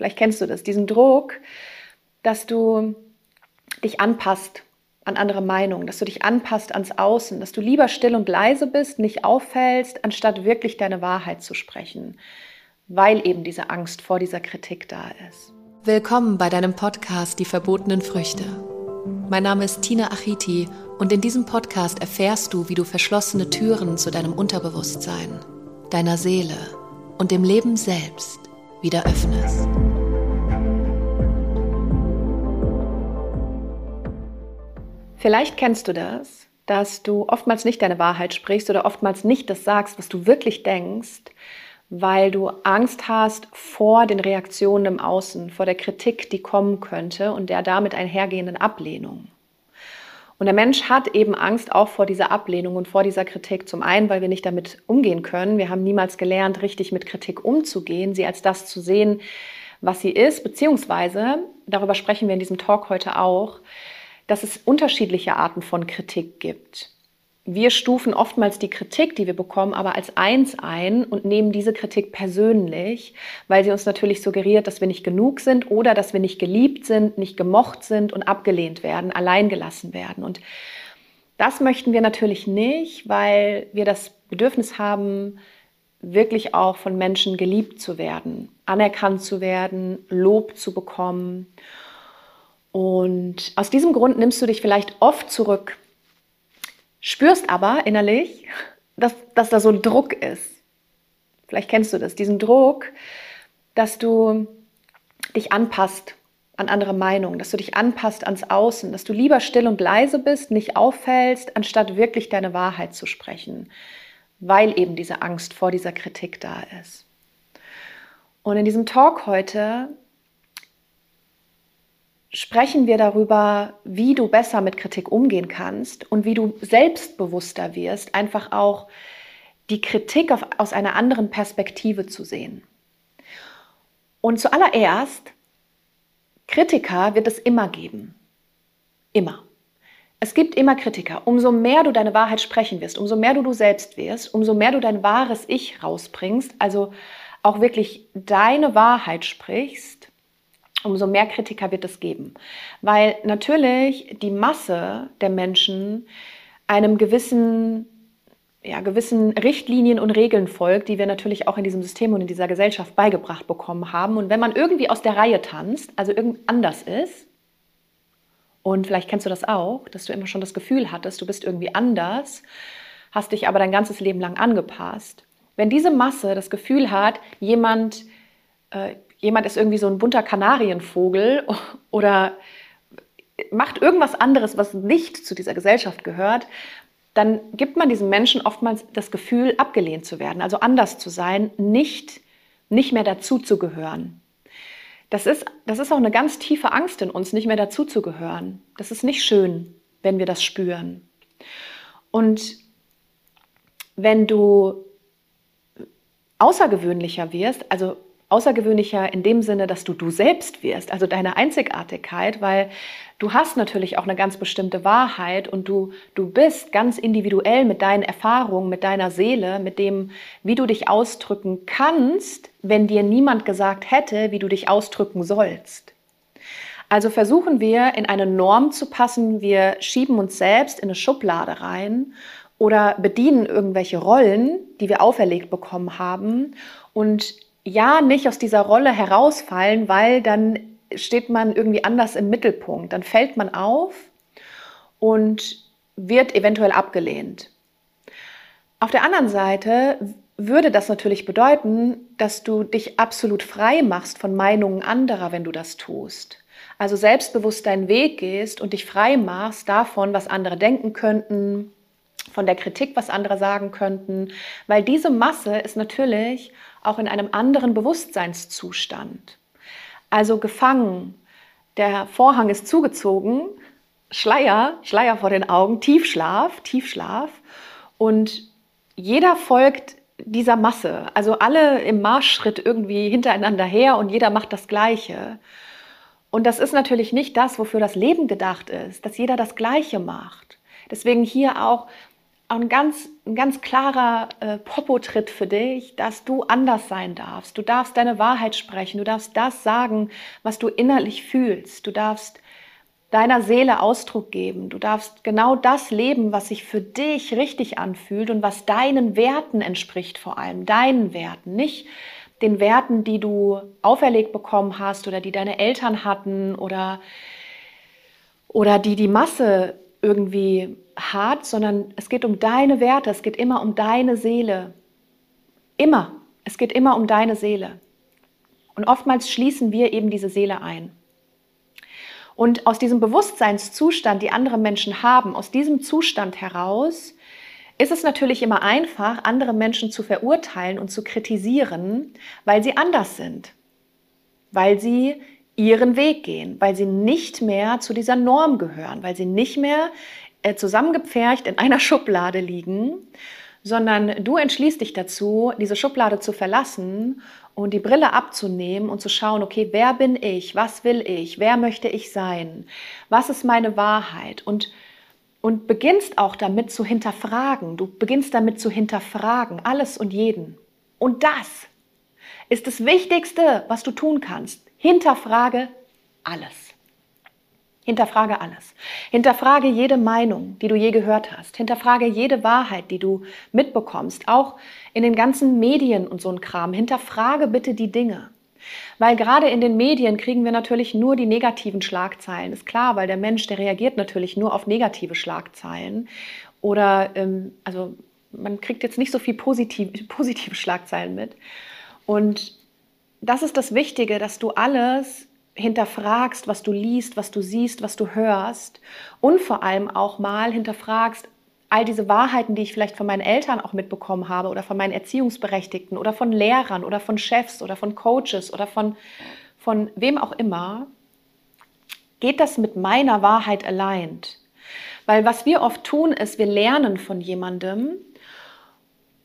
Vielleicht kennst du das, diesen Druck, dass du dich anpasst an andere Meinungen, dass du dich anpasst ans Außen, dass du lieber still und leise bist, nicht auffällst, anstatt wirklich deine Wahrheit zu sprechen, weil eben diese Angst vor dieser Kritik da ist. Willkommen bei deinem Podcast Die verbotenen Früchte. Mein Name ist Tina Achiti und in diesem Podcast erfährst du, wie du verschlossene Türen zu deinem Unterbewusstsein, deiner Seele und dem Leben selbst wieder öffnest. Vielleicht kennst du das, dass du oftmals nicht deine Wahrheit sprichst oder oftmals nicht das sagst, was du wirklich denkst, weil du Angst hast vor den Reaktionen im Außen, vor der Kritik, die kommen könnte und der damit einhergehenden Ablehnung. Und der Mensch hat eben Angst auch vor dieser Ablehnung und vor dieser Kritik. Zum einen, weil wir nicht damit umgehen können. Wir haben niemals gelernt, richtig mit Kritik umzugehen, sie als das zu sehen, was sie ist, beziehungsweise, darüber sprechen wir in diesem Talk heute auch, dass es unterschiedliche Arten von Kritik gibt. Wir stufen oftmals die Kritik, die wir bekommen, aber als eins ein und nehmen diese Kritik persönlich, weil sie uns natürlich suggeriert, dass wir nicht genug sind oder dass wir nicht geliebt sind, nicht gemocht sind und abgelehnt werden, alleingelassen werden. Und das möchten wir natürlich nicht, weil wir das Bedürfnis haben, wirklich auch von Menschen geliebt zu werden, anerkannt zu werden, Lob zu bekommen. Und aus diesem Grund nimmst du dich vielleicht oft zurück, spürst aber innerlich, dass, dass da so ein Druck ist. Vielleicht kennst du das, diesen Druck, dass du dich anpasst an andere Meinungen, dass du dich anpasst ans Außen, dass du lieber still und leise bist, nicht auffällst, anstatt wirklich deine Wahrheit zu sprechen, weil eben diese Angst vor dieser Kritik da ist. Und in diesem Talk heute sprechen wir darüber, wie du besser mit Kritik umgehen kannst und wie du selbstbewusster wirst, einfach auch die Kritik auf, aus einer anderen Perspektive zu sehen. Und zuallererst, Kritiker wird es immer geben. Immer. Es gibt immer Kritiker. Umso mehr du deine Wahrheit sprechen wirst, umso mehr du du selbst wirst, umso mehr du dein wahres Ich rausbringst, also auch wirklich deine Wahrheit sprichst, umso mehr Kritiker wird es geben. Weil natürlich die Masse der Menschen einem gewissen, ja, gewissen Richtlinien und Regeln folgt, die wir natürlich auch in diesem System und in dieser Gesellschaft beigebracht bekommen haben. Und wenn man irgendwie aus der Reihe tanzt, also irgend anders ist, und vielleicht kennst du das auch, dass du immer schon das Gefühl hattest, du bist irgendwie anders, hast dich aber dein ganzes Leben lang angepasst. Wenn diese Masse das Gefühl hat, jemand äh, jemand ist irgendwie so ein bunter Kanarienvogel oder macht irgendwas anderes, was nicht zu dieser Gesellschaft gehört, dann gibt man diesem Menschen oftmals das Gefühl, abgelehnt zu werden, also anders zu sein, nicht, nicht mehr dazu zu gehören. Das ist, das ist auch eine ganz tiefe Angst in uns, nicht mehr dazu zu gehören. Das ist nicht schön, wenn wir das spüren. Und wenn du außergewöhnlicher wirst, also außergewöhnlicher in dem Sinne, dass du du selbst wirst, also deine Einzigartigkeit, weil du hast natürlich auch eine ganz bestimmte Wahrheit und du, du bist ganz individuell mit deinen Erfahrungen, mit deiner Seele, mit dem, wie du dich ausdrücken kannst, wenn dir niemand gesagt hätte, wie du dich ausdrücken sollst. Also versuchen wir in eine Norm zu passen, wir schieben uns selbst in eine Schublade rein oder bedienen irgendwelche Rollen, die wir auferlegt bekommen haben und ja nicht aus dieser Rolle herausfallen, weil dann steht man irgendwie anders im Mittelpunkt. Dann fällt man auf und wird eventuell abgelehnt. Auf der anderen Seite würde das natürlich bedeuten, dass du dich absolut frei machst von Meinungen anderer, wenn du das tust. Also selbstbewusst deinen Weg gehst und dich frei machst davon, was andere denken könnten, von der Kritik, was andere sagen könnten, weil diese Masse ist natürlich auch in einem anderen Bewusstseinszustand. Also gefangen, der Vorhang ist zugezogen, Schleier, Schleier vor den Augen, Tiefschlaf, Tiefschlaf und jeder folgt dieser Masse, also alle im Marschschritt irgendwie hintereinander her und jeder macht das Gleiche. Und das ist natürlich nicht das, wofür das Leben gedacht ist, dass jeder das Gleiche macht. Deswegen hier auch ein ganz, ein ganz klarer äh, Popo-Tritt für dich, dass du anders sein darfst. Du darfst deine Wahrheit sprechen. Du darfst das sagen, was du innerlich fühlst. Du darfst deiner Seele Ausdruck geben. Du darfst genau das leben, was sich für dich richtig anfühlt und was deinen Werten entspricht, vor allem deinen Werten, nicht den Werten, die du auferlegt bekommen hast oder die deine Eltern hatten oder, oder die die Masse irgendwie hat, sondern es geht um deine Werte, es geht immer um deine Seele. Immer. Es geht immer um deine Seele. Und oftmals schließen wir eben diese Seele ein. Und aus diesem Bewusstseinszustand, die andere Menschen haben, aus diesem Zustand heraus, ist es natürlich immer einfach, andere Menschen zu verurteilen und zu kritisieren, weil sie anders sind, weil sie ihren Weg gehen, weil sie nicht mehr zu dieser Norm gehören, weil sie nicht mehr äh, zusammengepfercht in einer Schublade liegen, sondern du entschließt dich dazu, diese Schublade zu verlassen und die Brille abzunehmen und zu schauen, okay, wer bin ich? Was will ich? Wer möchte ich sein? Was ist meine Wahrheit? Und und beginnst auch damit zu hinterfragen. Du beginnst damit zu hinterfragen, alles und jeden. Und das ist das Wichtigste, was du tun kannst. Hinterfrage alles. Hinterfrage alles. Hinterfrage jede Meinung, die du je gehört hast. Hinterfrage jede Wahrheit, die du mitbekommst, auch in den ganzen Medien und so ein Kram. Hinterfrage bitte die Dinge. Weil gerade in den Medien kriegen wir natürlich nur die negativen Schlagzeilen. Ist klar, weil der Mensch, der reagiert natürlich nur auf negative Schlagzeilen. Oder, ähm, also man kriegt jetzt nicht so viel positiv, positive Schlagzeilen mit. Und das ist das Wichtige, dass du alles hinterfragst, was du liest, was du siehst, was du hörst und vor allem auch mal hinterfragst, all diese Wahrheiten, die ich vielleicht von meinen Eltern auch mitbekommen habe oder von meinen Erziehungsberechtigten oder von Lehrern oder von Chefs oder von Coaches oder von, von wem auch immer, geht das mit meiner Wahrheit allein? Weil was wir oft tun, ist, wir lernen von jemandem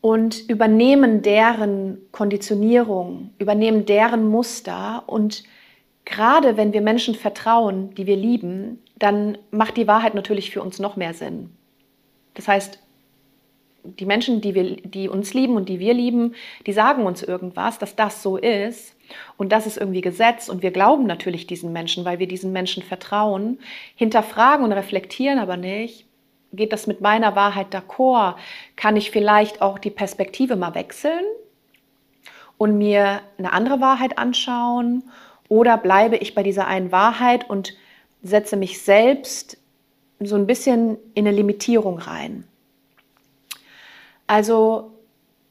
und übernehmen deren Konditionierung, übernehmen deren Muster. Und gerade wenn wir Menschen vertrauen, die wir lieben, dann macht die Wahrheit natürlich für uns noch mehr Sinn. Das heißt, die Menschen, die, wir, die uns lieben und die wir lieben, die sagen uns irgendwas, dass das so ist. Und das ist irgendwie Gesetz. Und wir glauben natürlich diesen Menschen, weil wir diesen Menschen vertrauen, hinterfragen und reflektieren aber nicht, geht das mit meiner Wahrheit d'accord? Kann ich vielleicht auch die Perspektive mal wechseln und mir eine andere Wahrheit anschauen oder bleibe ich bei dieser einen Wahrheit und setze mich selbst so ein bisschen in eine Limitierung rein. Also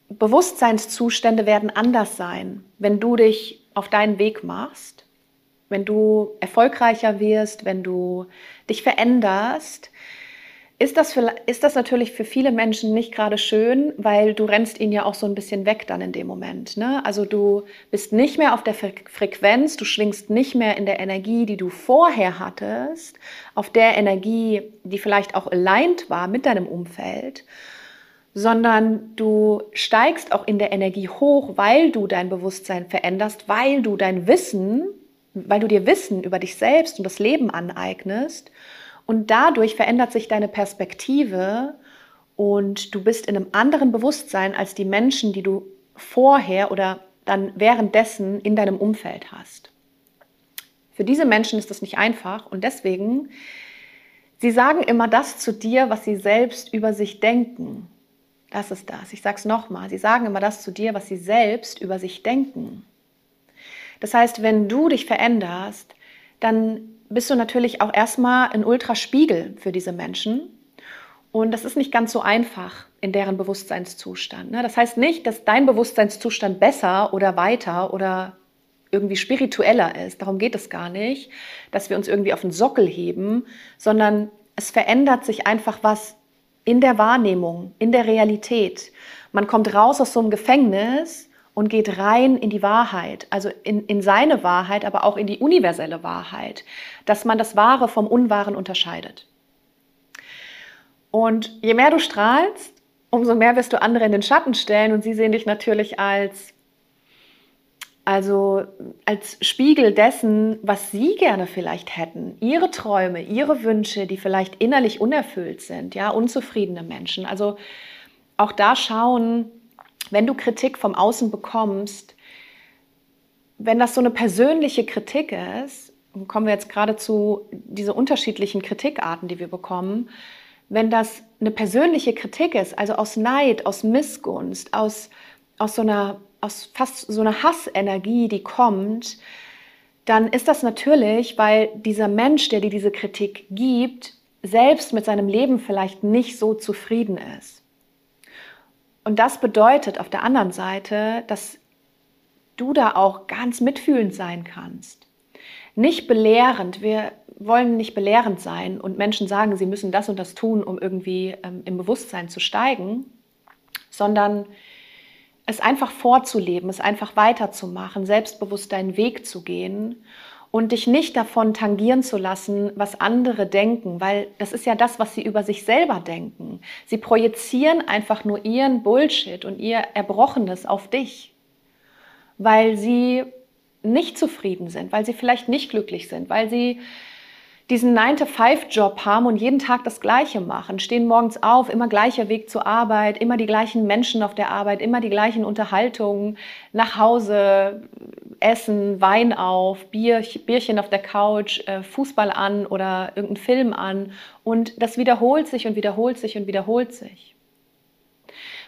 Bewusstseinszustände werden anders sein, wenn du dich auf deinen Weg machst, wenn du erfolgreicher wirst, wenn du dich veränderst, ist das, für, ist das natürlich für viele Menschen nicht gerade schön, weil du rennst ihnen ja auch so ein bisschen weg dann in dem Moment. Ne? Also du bist nicht mehr auf der Frequenz, du schwingst nicht mehr in der Energie, die du vorher hattest, auf der Energie, die vielleicht auch aligned war mit deinem Umfeld, sondern du steigst auch in der Energie hoch, weil du dein Bewusstsein veränderst, weil du dein Wissen, weil du dir Wissen über dich selbst und das Leben aneignest und dadurch verändert sich deine Perspektive und du bist in einem anderen Bewusstsein als die Menschen, die du vorher oder dann währenddessen in deinem Umfeld hast. Für diese Menschen ist das nicht einfach und deswegen, sie sagen immer das zu dir, was sie selbst über sich denken. Das ist das. Ich sage es nochmal. Sie sagen immer das zu dir, was sie selbst über sich denken. Das heißt, wenn du dich veränderst, dann bist du natürlich auch erstmal ein Ultraspiegel für diese Menschen. Und das ist nicht ganz so einfach in deren Bewusstseinszustand. Ne? Das heißt nicht, dass dein Bewusstseinszustand besser oder weiter oder irgendwie spiritueller ist. Darum geht es gar nicht, dass wir uns irgendwie auf den Sockel heben, sondern es verändert sich einfach was in der Wahrnehmung, in der Realität. Man kommt raus aus so einem Gefängnis und geht rein in die Wahrheit, also in, in seine Wahrheit, aber auch in die universelle Wahrheit, dass man das Wahre vom Unwahren unterscheidet. Und je mehr du strahlst, umso mehr wirst du andere in den Schatten stellen und sie sehen dich natürlich als Also als Spiegel dessen, was Sie gerne vielleicht hätten, Ihre Träume, Ihre Wünsche, die vielleicht innerlich unerfüllt sind, ja, unzufriedene Menschen. Also auch da schauen, wenn du Kritik vom Außen bekommst, wenn das so eine persönliche Kritik ist, kommen wir jetzt gerade zu diese unterschiedlichen Kritikarten, die wir bekommen, wenn das eine persönliche Kritik ist, also aus Neid, aus Missgunst, aus, aus so einer, aus fast so einer Hassenergie, die kommt, dann ist das natürlich, weil dieser Mensch, der dir diese Kritik gibt, selbst mit seinem Leben vielleicht nicht so zufrieden ist. Und das bedeutet auf der anderen Seite, dass du da auch ganz mitfühlend sein kannst. Nicht belehrend. Wir wollen nicht belehrend sein und Menschen sagen, sie müssen das und das tun, um irgendwie ähm, im Bewusstsein zu steigen, sondern es einfach vorzuleben, es einfach weiterzumachen, selbstbewusst deinen Weg zu gehen und dich nicht davon tangieren zu lassen, was andere denken, weil das ist ja das, was sie über sich selber denken. Sie projizieren einfach nur ihren Bullshit und ihr Erbrochenes auf dich, weil sie nicht zufrieden sind, weil sie vielleicht nicht glücklich sind, weil sie diesen 9-to-5-Job haben und jeden Tag das Gleiche machen, stehen morgens auf, immer gleicher Weg zur Arbeit, immer die gleichen Menschen auf der Arbeit, immer die gleichen Unterhaltungen, nach Hause, Essen, Wein auf, Bier, Bierchen auf der Couch, äh, Fußball an oder irgendeinen Film an und das wiederholt sich und wiederholt sich und wiederholt sich.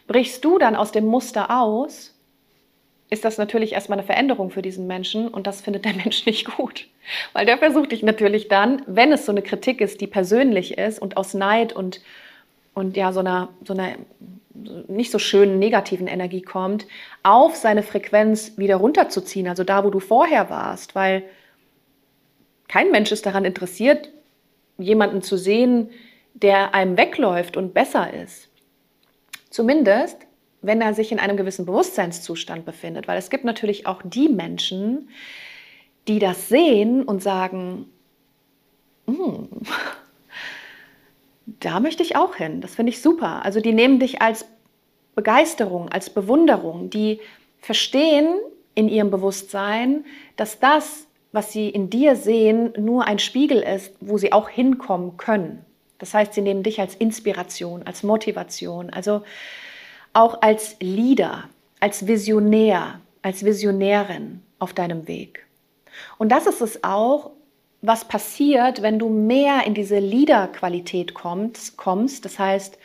Brichst du dann aus dem Muster aus, ist das natürlich erstmal eine Veränderung für diesen Menschen und das findet der Mensch nicht gut. Weil der versucht dich natürlich dann, wenn es so eine Kritik ist, die persönlich ist und aus Neid und, und ja, so einer, so einer nicht so schönen negativen Energie kommt, auf seine Frequenz wieder runterzuziehen, also da, wo du vorher warst, weil kein Mensch ist daran interessiert, jemanden zu sehen, der einem wegläuft und besser ist. Zumindest wenn er sich in einem gewissen Bewusstseinszustand befindet. Weil es gibt natürlich auch die Menschen, die das sehen und sagen, hm, da möchte ich auch hin, das finde ich super. Also die nehmen dich als Begeisterung, als Bewunderung, die verstehen in ihrem Bewusstsein, dass das, was sie in dir sehen, nur ein Spiegel ist, wo sie auch hinkommen können. Das heißt, sie nehmen dich als Inspiration, als Motivation. Also auch als Leader, als Visionär, als Visionärin auf deinem Weg. Und das ist es auch, was passiert, wenn du mehr in diese Leader-Qualität kommst. Das heißt,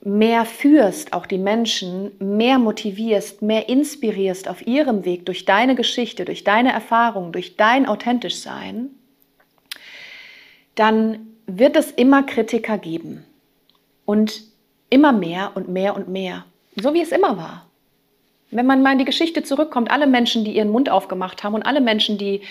mehr führst auch die Menschen, mehr motivierst, mehr inspirierst auf ihrem Weg durch deine Geschichte, durch deine Erfahrung, durch dein authentisch Sein, dann wird es immer Kritiker geben. Und Immer mehr und mehr und mehr. So wie es immer war. Wenn man mal in die Geschichte zurückkommt, alle Menschen, die ihren Mund aufgemacht haben und alle Menschen, die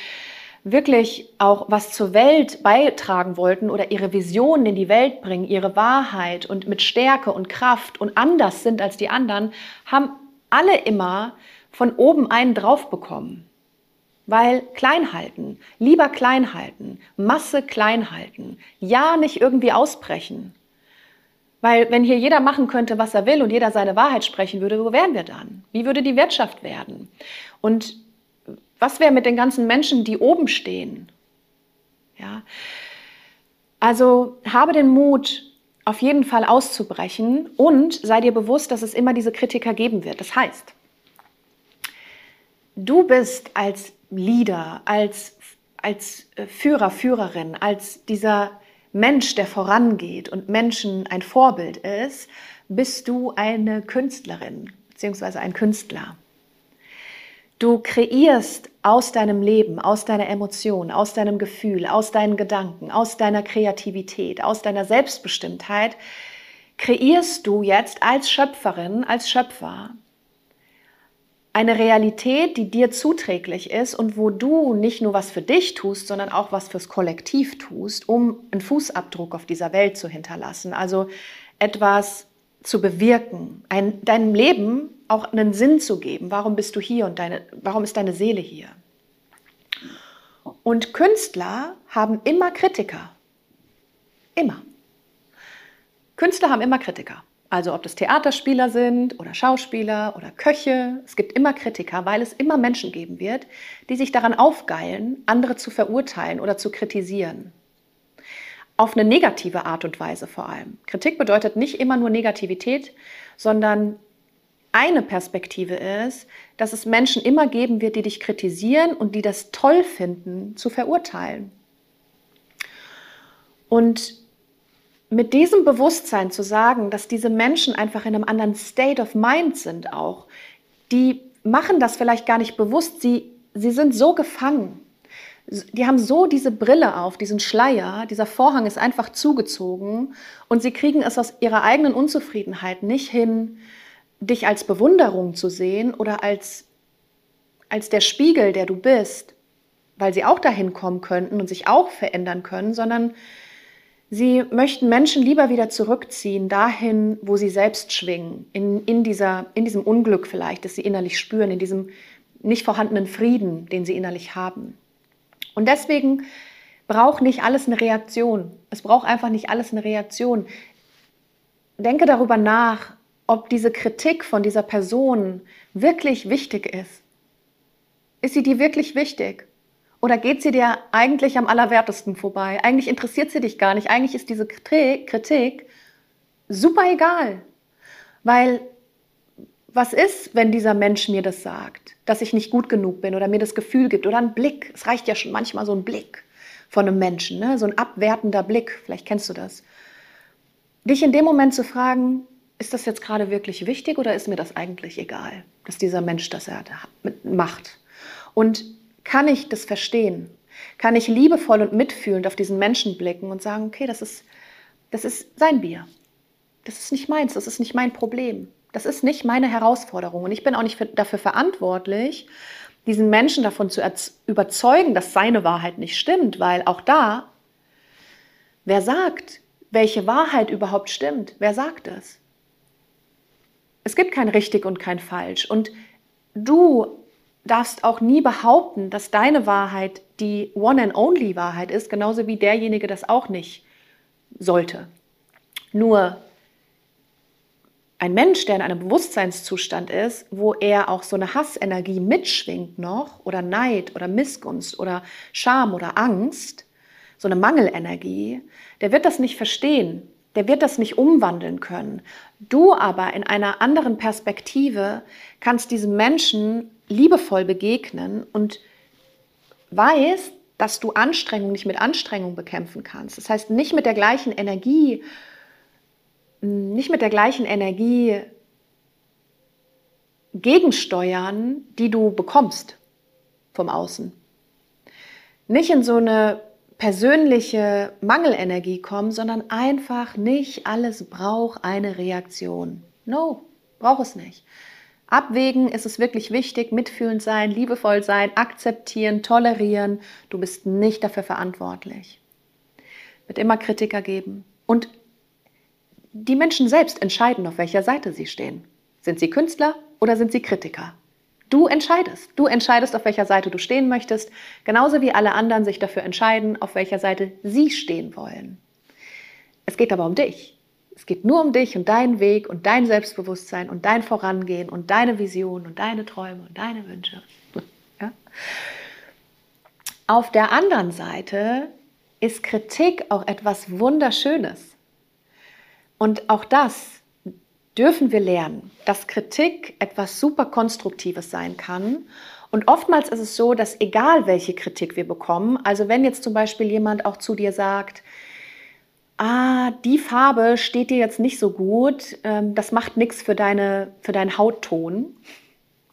wirklich auch was zur Welt beitragen wollten oder ihre Visionen in die Welt bringen, ihre Wahrheit und mit Stärke und Kraft und anders sind als die anderen, haben alle immer von oben einen drauf bekommen. Weil klein halten, lieber klein halten, Masse klein halten, ja nicht irgendwie ausbrechen. Weil wenn hier jeder machen könnte, was er will und jeder seine Wahrheit sprechen würde, wo wären wir dann? Wie würde die Wirtschaft werden? Und was wäre mit den ganzen Menschen, die oben stehen? Ja. Also habe den Mut, auf jeden Fall auszubrechen und sei dir bewusst, dass es immer diese Kritiker geben wird. Das heißt, du bist als Leader, als, als Führer, Führerin, als dieser Mensch, der vorangeht und Menschen ein Vorbild ist, bist du eine Künstlerin bzw. ein Künstler. Du kreierst aus deinem Leben, aus deiner Emotion, aus deinem Gefühl, aus deinen Gedanken, aus deiner Kreativität, aus deiner Selbstbestimmtheit, kreierst du jetzt als Schöpferin, als Schöpfer eine Realität, die dir zuträglich ist und wo du nicht nur was für dich tust, sondern auch was fürs Kollektiv tust, um einen Fußabdruck auf dieser Welt zu hinterlassen. Also etwas zu bewirken, ein, deinem Leben auch einen Sinn zu geben. Warum bist du hier und deine, warum ist deine Seele hier? Und Künstler haben immer Kritiker. Immer. Künstler haben immer Kritiker. Also ob das Theaterspieler sind oder Schauspieler oder Köche, es gibt immer Kritiker, weil es immer Menschen geben wird, die sich daran aufgeilen, andere zu verurteilen oder zu kritisieren. Auf eine negative Art und Weise vor allem. Kritik bedeutet nicht immer nur Negativität, sondern eine Perspektive ist, dass es Menschen immer geben wird, die dich kritisieren und die das toll finden, zu verurteilen. Und mit diesem Bewusstsein zu sagen, dass diese Menschen einfach in einem anderen State of Mind sind auch, die machen das vielleicht gar nicht bewusst, sie, sie sind so gefangen. Die haben so diese Brille auf, diesen Schleier, dieser Vorhang ist einfach zugezogen und sie kriegen es aus ihrer eigenen Unzufriedenheit nicht hin, dich als Bewunderung zu sehen oder als, als der Spiegel, der du bist, weil sie auch dahin kommen könnten und sich auch verändern können, sondern Sie möchten Menschen lieber wieder zurückziehen, dahin, wo sie selbst schwingen, in, in, dieser, in diesem Unglück vielleicht, das sie innerlich spüren, in diesem nicht vorhandenen Frieden, den sie innerlich haben. Und deswegen braucht nicht alles eine Reaktion. Es braucht einfach nicht alles eine Reaktion. Denke darüber nach, ob diese Kritik von dieser Person wirklich wichtig ist. Ist sie dir wirklich wichtig? Oder geht sie dir eigentlich am allerwertesten vorbei? Eigentlich interessiert sie dich gar nicht. Eigentlich ist diese Kritik super egal. Weil was ist, wenn dieser Mensch mir das sagt, dass ich nicht gut genug bin oder mir das Gefühl gibt oder ein Blick? Es reicht ja schon manchmal so ein Blick von einem Menschen, ne? so ein abwertender Blick. Vielleicht kennst du das. Dich in dem Moment zu fragen, ist das jetzt gerade wirklich wichtig oder ist mir das eigentlich egal, dass dieser Mensch das macht? Und kann ich das verstehen? Kann ich liebevoll und mitfühlend auf diesen Menschen blicken und sagen, okay, das ist, das ist sein Bier. Das ist nicht meins, das ist nicht mein Problem. Das ist nicht meine Herausforderung. Und ich bin auch nicht für, dafür verantwortlich, diesen Menschen davon zu überzeugen, dass seine Wahrheit nicht stimmt, weil auch da, wer sagt, welche Wahrheit überhaupt stimmt? Wer sagt es? Es gibt kein richtig und kein falsch. Und du darfst auch nie behaupten, dass deine Wahrheit die One and Only Wahrheit ist, genauso wie derjenige das auch nicht sollte. Nur ein Mensch, der in einem Bewusstseinszustand ist, wo er auch so eine Hassenergie mitschwingt noch oder Neid oder Missgunst oder Scham oder Angst, so eine Mangelenergie, der wird das nicht verstehen, der wird das nicht umwandeln können. Du aber in einer anderen Perspektive kannst diesem Menschen liebevoll begegnen und weißt, dass du Anstrengung nicht mit Anstrengung bekämpfen kannst. Das heißt, nicht mit der gleichen Energie, nicht mit der gleichen Energie gegensteuern, die du bekommst vom Außen. Nicht in so eine persönliche Mangelenergie kommen, sondern einfach nicht alles braucht eine Reaktion. No, braucht es nicht. Abwägen ist es wirklich wichtig, mitfühlend sein, liebevoll sein, akzeptieren, tolerieren. Du bist nicht dafür verantwortlich. Wird immer Kritiker geben. Und die Menschen selbst entscheiden, auf welcher Seite sie stehen. Sind sie Künstler oder sind sie Kritiker? Du entscheidest. Du entscheidest, auf welcher Seite du stehen möchtest, genauso wie alle anderen sich dafür entscheiden, auf welcher Seite sie stehen wollen. Es geht aber um dich. Es geht nur um dich und deinen Weg und dein Selbstbewusstsein und dein Vorangehen und deine Vision und deine Träume und deine Wünsche. Ja? Auf der anderen Seite ist Kritik auch etwas Wunderschönes. Und auch das dürfen wir lernen, dass Kritik etwas super Konstruktives sein kann. Und oftmals ist es so, dass egal welche Kritik wir bekommen, also wenn jetzt zum Beispiel jemand auch zu dir sagt, ah, die Farbe steht dir jetzt nicht so gut, ähm, das macht nichts für, deine, für deinen Hautton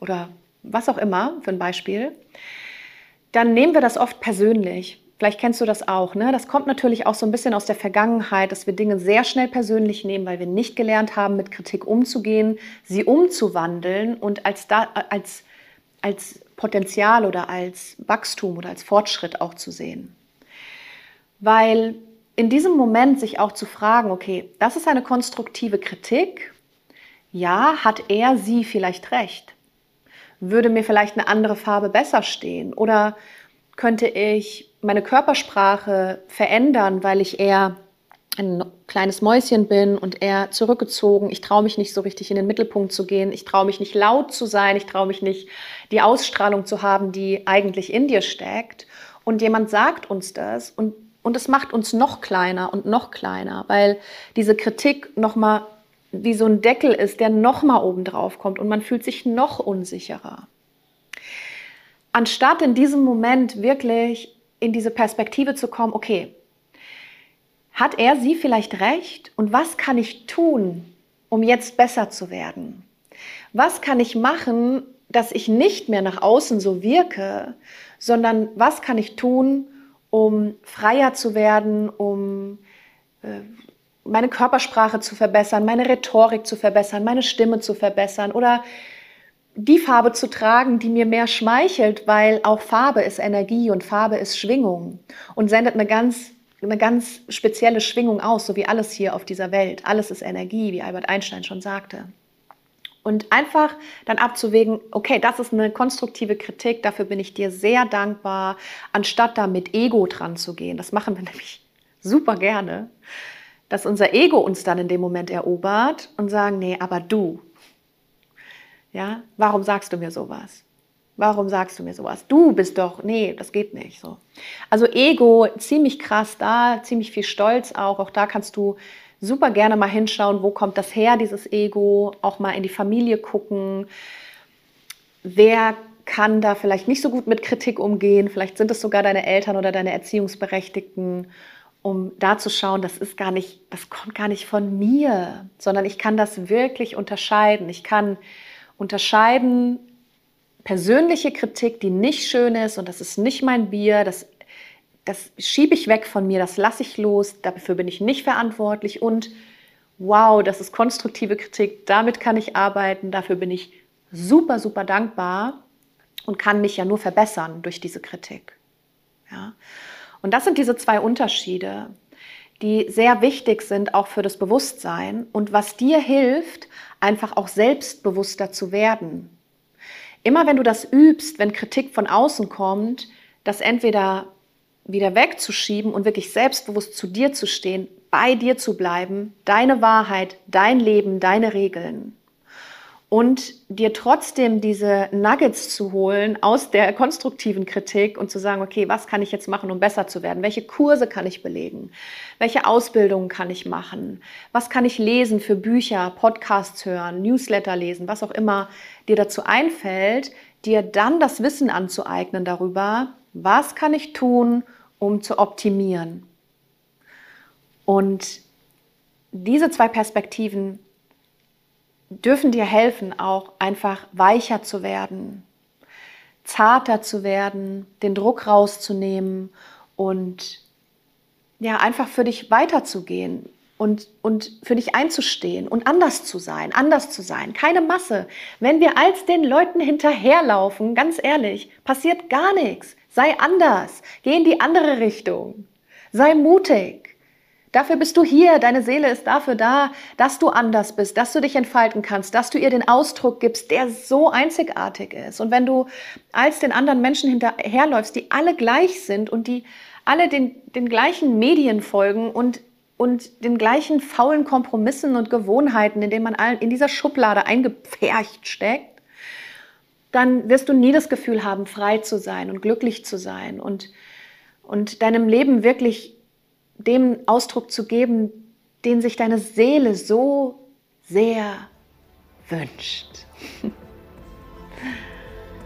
oder was auch immer für ein Beispiel, dann nehmen wir das oft persönlich. Vielleicht kennst du das auch. Ne? Das kommt natürlich auch so ein bisschen aus der Vergangenheit, dass wir Dinge sehr schnell persönlich nehmen, weil wir nicht gelernt haben, mit Kritik umzugehen, sie umzuwandeln und als, da, als, als Potenzial oder als Wachstum oder als Fortschritt auch zu sehen. Weil in diesem Moment sich auch zu fragen, okay, das ist eine konstruktive Kritik. Ja, hat er sie vielleicht recht? Würde mir vielleicht eine andere Farbe besser stehen? Oder könnte ich meine Körpersprache verändern, weil ich eher ein kleines Mäuschen bin und eher zurückgezogen. Ich traue mich nicht so richtig in den Mittelpunkt zu gehen. Ich traue mich nicht laut zu sein. Ich traue mich nicht die Ausstrahlung zu haben, die eigentlich in dir steckt. Und jemand sagt uns das und und es macht uns noch kleiner und noch kleiner, weil diese Kritik nochmal wie so ein Deckel ist, der nochmal oben drauf kommt und man fühlt sich noch unsicherer. Anstatt in diesem Moment wirklich in diese Perspektive zu kommen, okay, hat er sie vielleicht recht und was kann ich tun, um jetzt besser zu werden? Was kann ich machen, dass ich nicht mehr nach außen so wirke, sondern was kann ich tun, um freier zu werden, um äh, meine Körpersprache zu verbessern, meine Rhetorik zu verbessern, meine Stimme zu verbessern oder die Farbe zu tragen, die mir mehr schmeichelt, weil auch Farbe ist Energie und Farbe ist Schwingung und sendet eine ganz, eine ganz spezielle Schwingung aus, so wie alles hier auf dieser Welt. Alles ist Energie, wie Albert Einstein schon sagte. Und einfach dann abzuwägen, okay, das ist eine konstruktive Kritik, dafür bin ich dir sehr dankbar, anstatt da mit Ego dran zu gehen. Das machen wir nämlich super gerne, dass unser Ego uns dann in dem Moment erobert und sagen, nee, aber du, ja, warum sagst du mir sowas? Warum sagst du mir sowas? Du bist doch, nee, das geht nicht so. Also Ego ziemlich krass da, ziemlich viel Stolz auch. Auch da kannst du super gerne mal hinschauen, wo kommt das her, dieses Ego, auch mal in die Familie gucken. Wer kann da vielleicht nicht so gut mit Kritik umgehen? Vielleicht sind es sogar deine Eltern oder deine Erziehungsberechtigten, um da zu schauen, das ist gar nicht, das kommt gar nicht von mir, sondern ich kann das wirklich unterscheiden. Ich kann unterscheiden persönliche Kritik, die nicht schön ist und das ist nicht mein Bier, das das schiebe ich weg von mir, das lasse ich los, dafür bin ich nicht verantwortlich und wow, das ist konstruktive Kritik, damit kann ich arbeiten, dafür bin ich super, super dankbar und kann mich ja nur verbessern durch diese Kritik. Ja? Und das sind diese zwei Unterschiede, die sehr wichtig sind auch für das Bewusstsein und was dir hilft, einfach auch selbstbewusster zu werden. Immer wenn du das übst, wenn Kritik von außen kommt, das entweder wieder wegzuschieben und wirklich selbstbewusst zu dir zu stehen, bei dir zu bleiben, deine Wahrheit, dein Leben, deine Regeln. Und dir trotzdem diese Nuggets zu holen aus der konstruktiven Kritik und zu sagen, okay, was kann ich jetzt machen, um besser zu werden? Welche Kurse kann ich belegen? Welche Ausbildungen kann ich machen? Was kann ich lesen für Bücher, Podcasts hören, Newsletter lesen, was auch immer dir dazu einfällt, dir dann das Wissen anzueignen darüber, was kann ich tun, um zu optimieren. Und diese zwei Perspektiven dürfen dir helfen, auch einfach weicher zu werden, zarter zu werden, den Druck rauszunehmen und ja, einfach für dich weiterzugehen und, und für dich einzustehen und anders zu sein, anders zu sein, keine Masse. Wenn wir als den Leuten hinterherlaufen, ganz ehrlich, passiert gar nichts. Sei anders. Geh in die andere Richtung. Sei mutig. Dafür bist du hier. Deine Seele ist dafür da, dass du anders bist, dass du dich entfalten kannst, dass du ihr den Ausdruck gibst, der so einzigartig ist. Und wenn du als den anderen Menschen hinterherläufst, die alle gleich sind und die alle den, den gleichen Medien folgen und, und den gleichen faulen Kompromissen und Gewohnheiten, in denen man in dieser Schublade eingepfercht steckt, dann wirst du nie das Gefühl haben, frei zu sein und glücklich zu sein und, und deinem Leben wirklich dem Ausdruck zu geben, den sich deine Seele so sehr wünscht.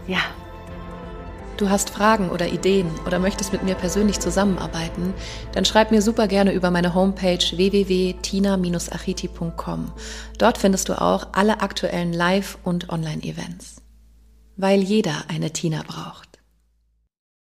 ja. Du hast Fragen oder Ideen oder möchtest mit mir persönlich zusammenarbeiten, dann schreib mir super gerne über meine Homepage www.tina-achiti.com. Dort findest du auch alle aktuellen Live- und Online-Events weil jeder eine Tina braucht.